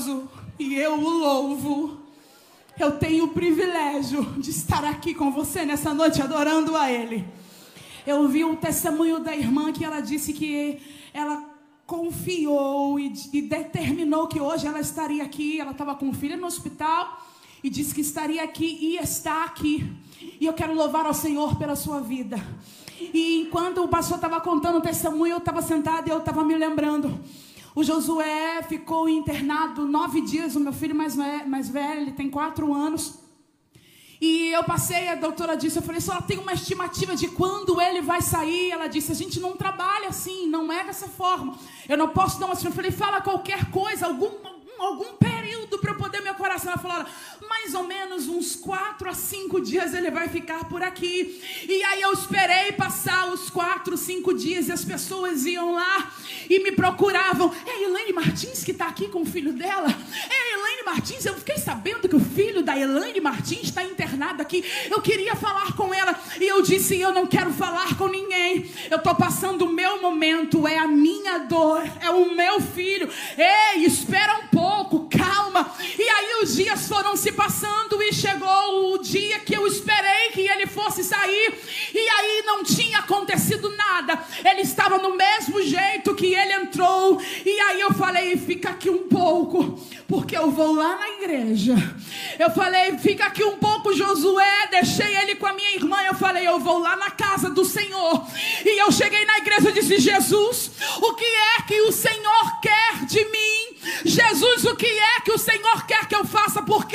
maravilhoso e eu o louvo. Eu tenho o privilégio de estar aqui com você nessa noite adorando a Ele. Eu vi o testemunho da irmã que ela disse que ela confiou e, e determinou que hoje ela estaria aqui. Ela estava com o filho no hospital e disse que estaria aqui e está aqui. E eu quero louvar ao Senhor pela sua vida. E enquanto o pastor estava contando o testemunho, eu estava sentada e eu estava me lembrando. O Josué ficou internado nove dias, o meu filho mais, mais velho, ele tem quatro anos. E eu passei, a doutora disse, eu falei, só tem uma estimativa de quando ele vai sair. Ela disse, a gente não trabalha assim, não é dessa forma. Eu não posso dar uma Eu falei, fala qualquer coisa, algum, algum período para eu poder meu coração. Ela falou, ou menos uns quatro a cinco dias ele vai ficar por aqui. E aí eu esperei passar os quatro, cinco dias e as pessoas iam lá e me procuravam. É a Elaine Martins que está aqui com o filho dela? É a Elaine Martins? Eu fiquei sabendo que o filho da Elaine Martins está internado aqui. Eu queria falar com ela e eu disse: Eu não quero falar com ninguém. Eu estou passando o meu momento, é a minha dor, é o meu filho. Ei, espera um pouco, fosse sair. E aí não tinha acontecido nada. Ele estava no mesmo jeito que ele entrou. E aí eu falei: fica aqui um pouco, porque eu vou lá na igreja. Eu falei: fica aqui um pouco, Josué. Deixei ele com a minha irmã. Eu falei: eu vou lá na casa do Senhor. E eu cheguei na igreja e disse: Jesus, o que é que o Senhor quer de mim? Jesus, o que é que o Senhor quer que eu faça? Porque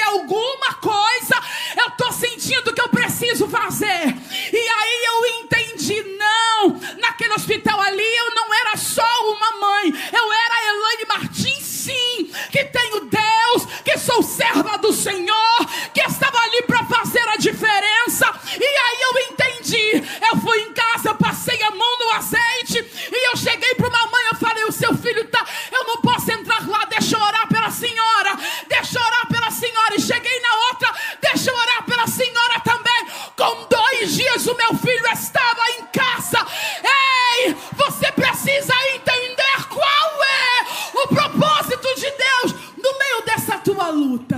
você precisa entender qual é o propósito de Deus no meio dessa tua luta.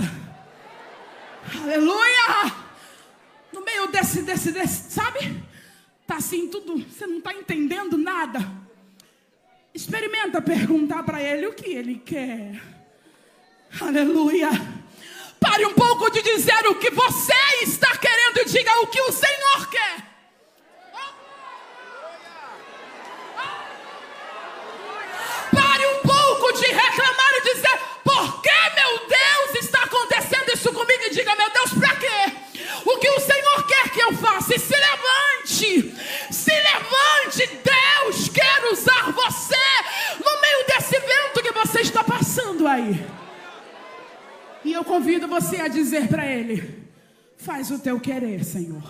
Aleluia! No meio desse, desse, desse, sabe? Tá assim tudo, você não está entendendo nada. Experimenta perguntar para ele o que ele quer. Aleluia. Pare um pouco de dizer o que você está querendo e diga o que o Senhor diga: meu Deus, para quê? O que o Senhor quer que eu faça? E se levante, se levante. Deus quer usar você no meio desse vento que você está passando aí. E eu convido você a dizer para Ele: faz o teu querer, Senhor.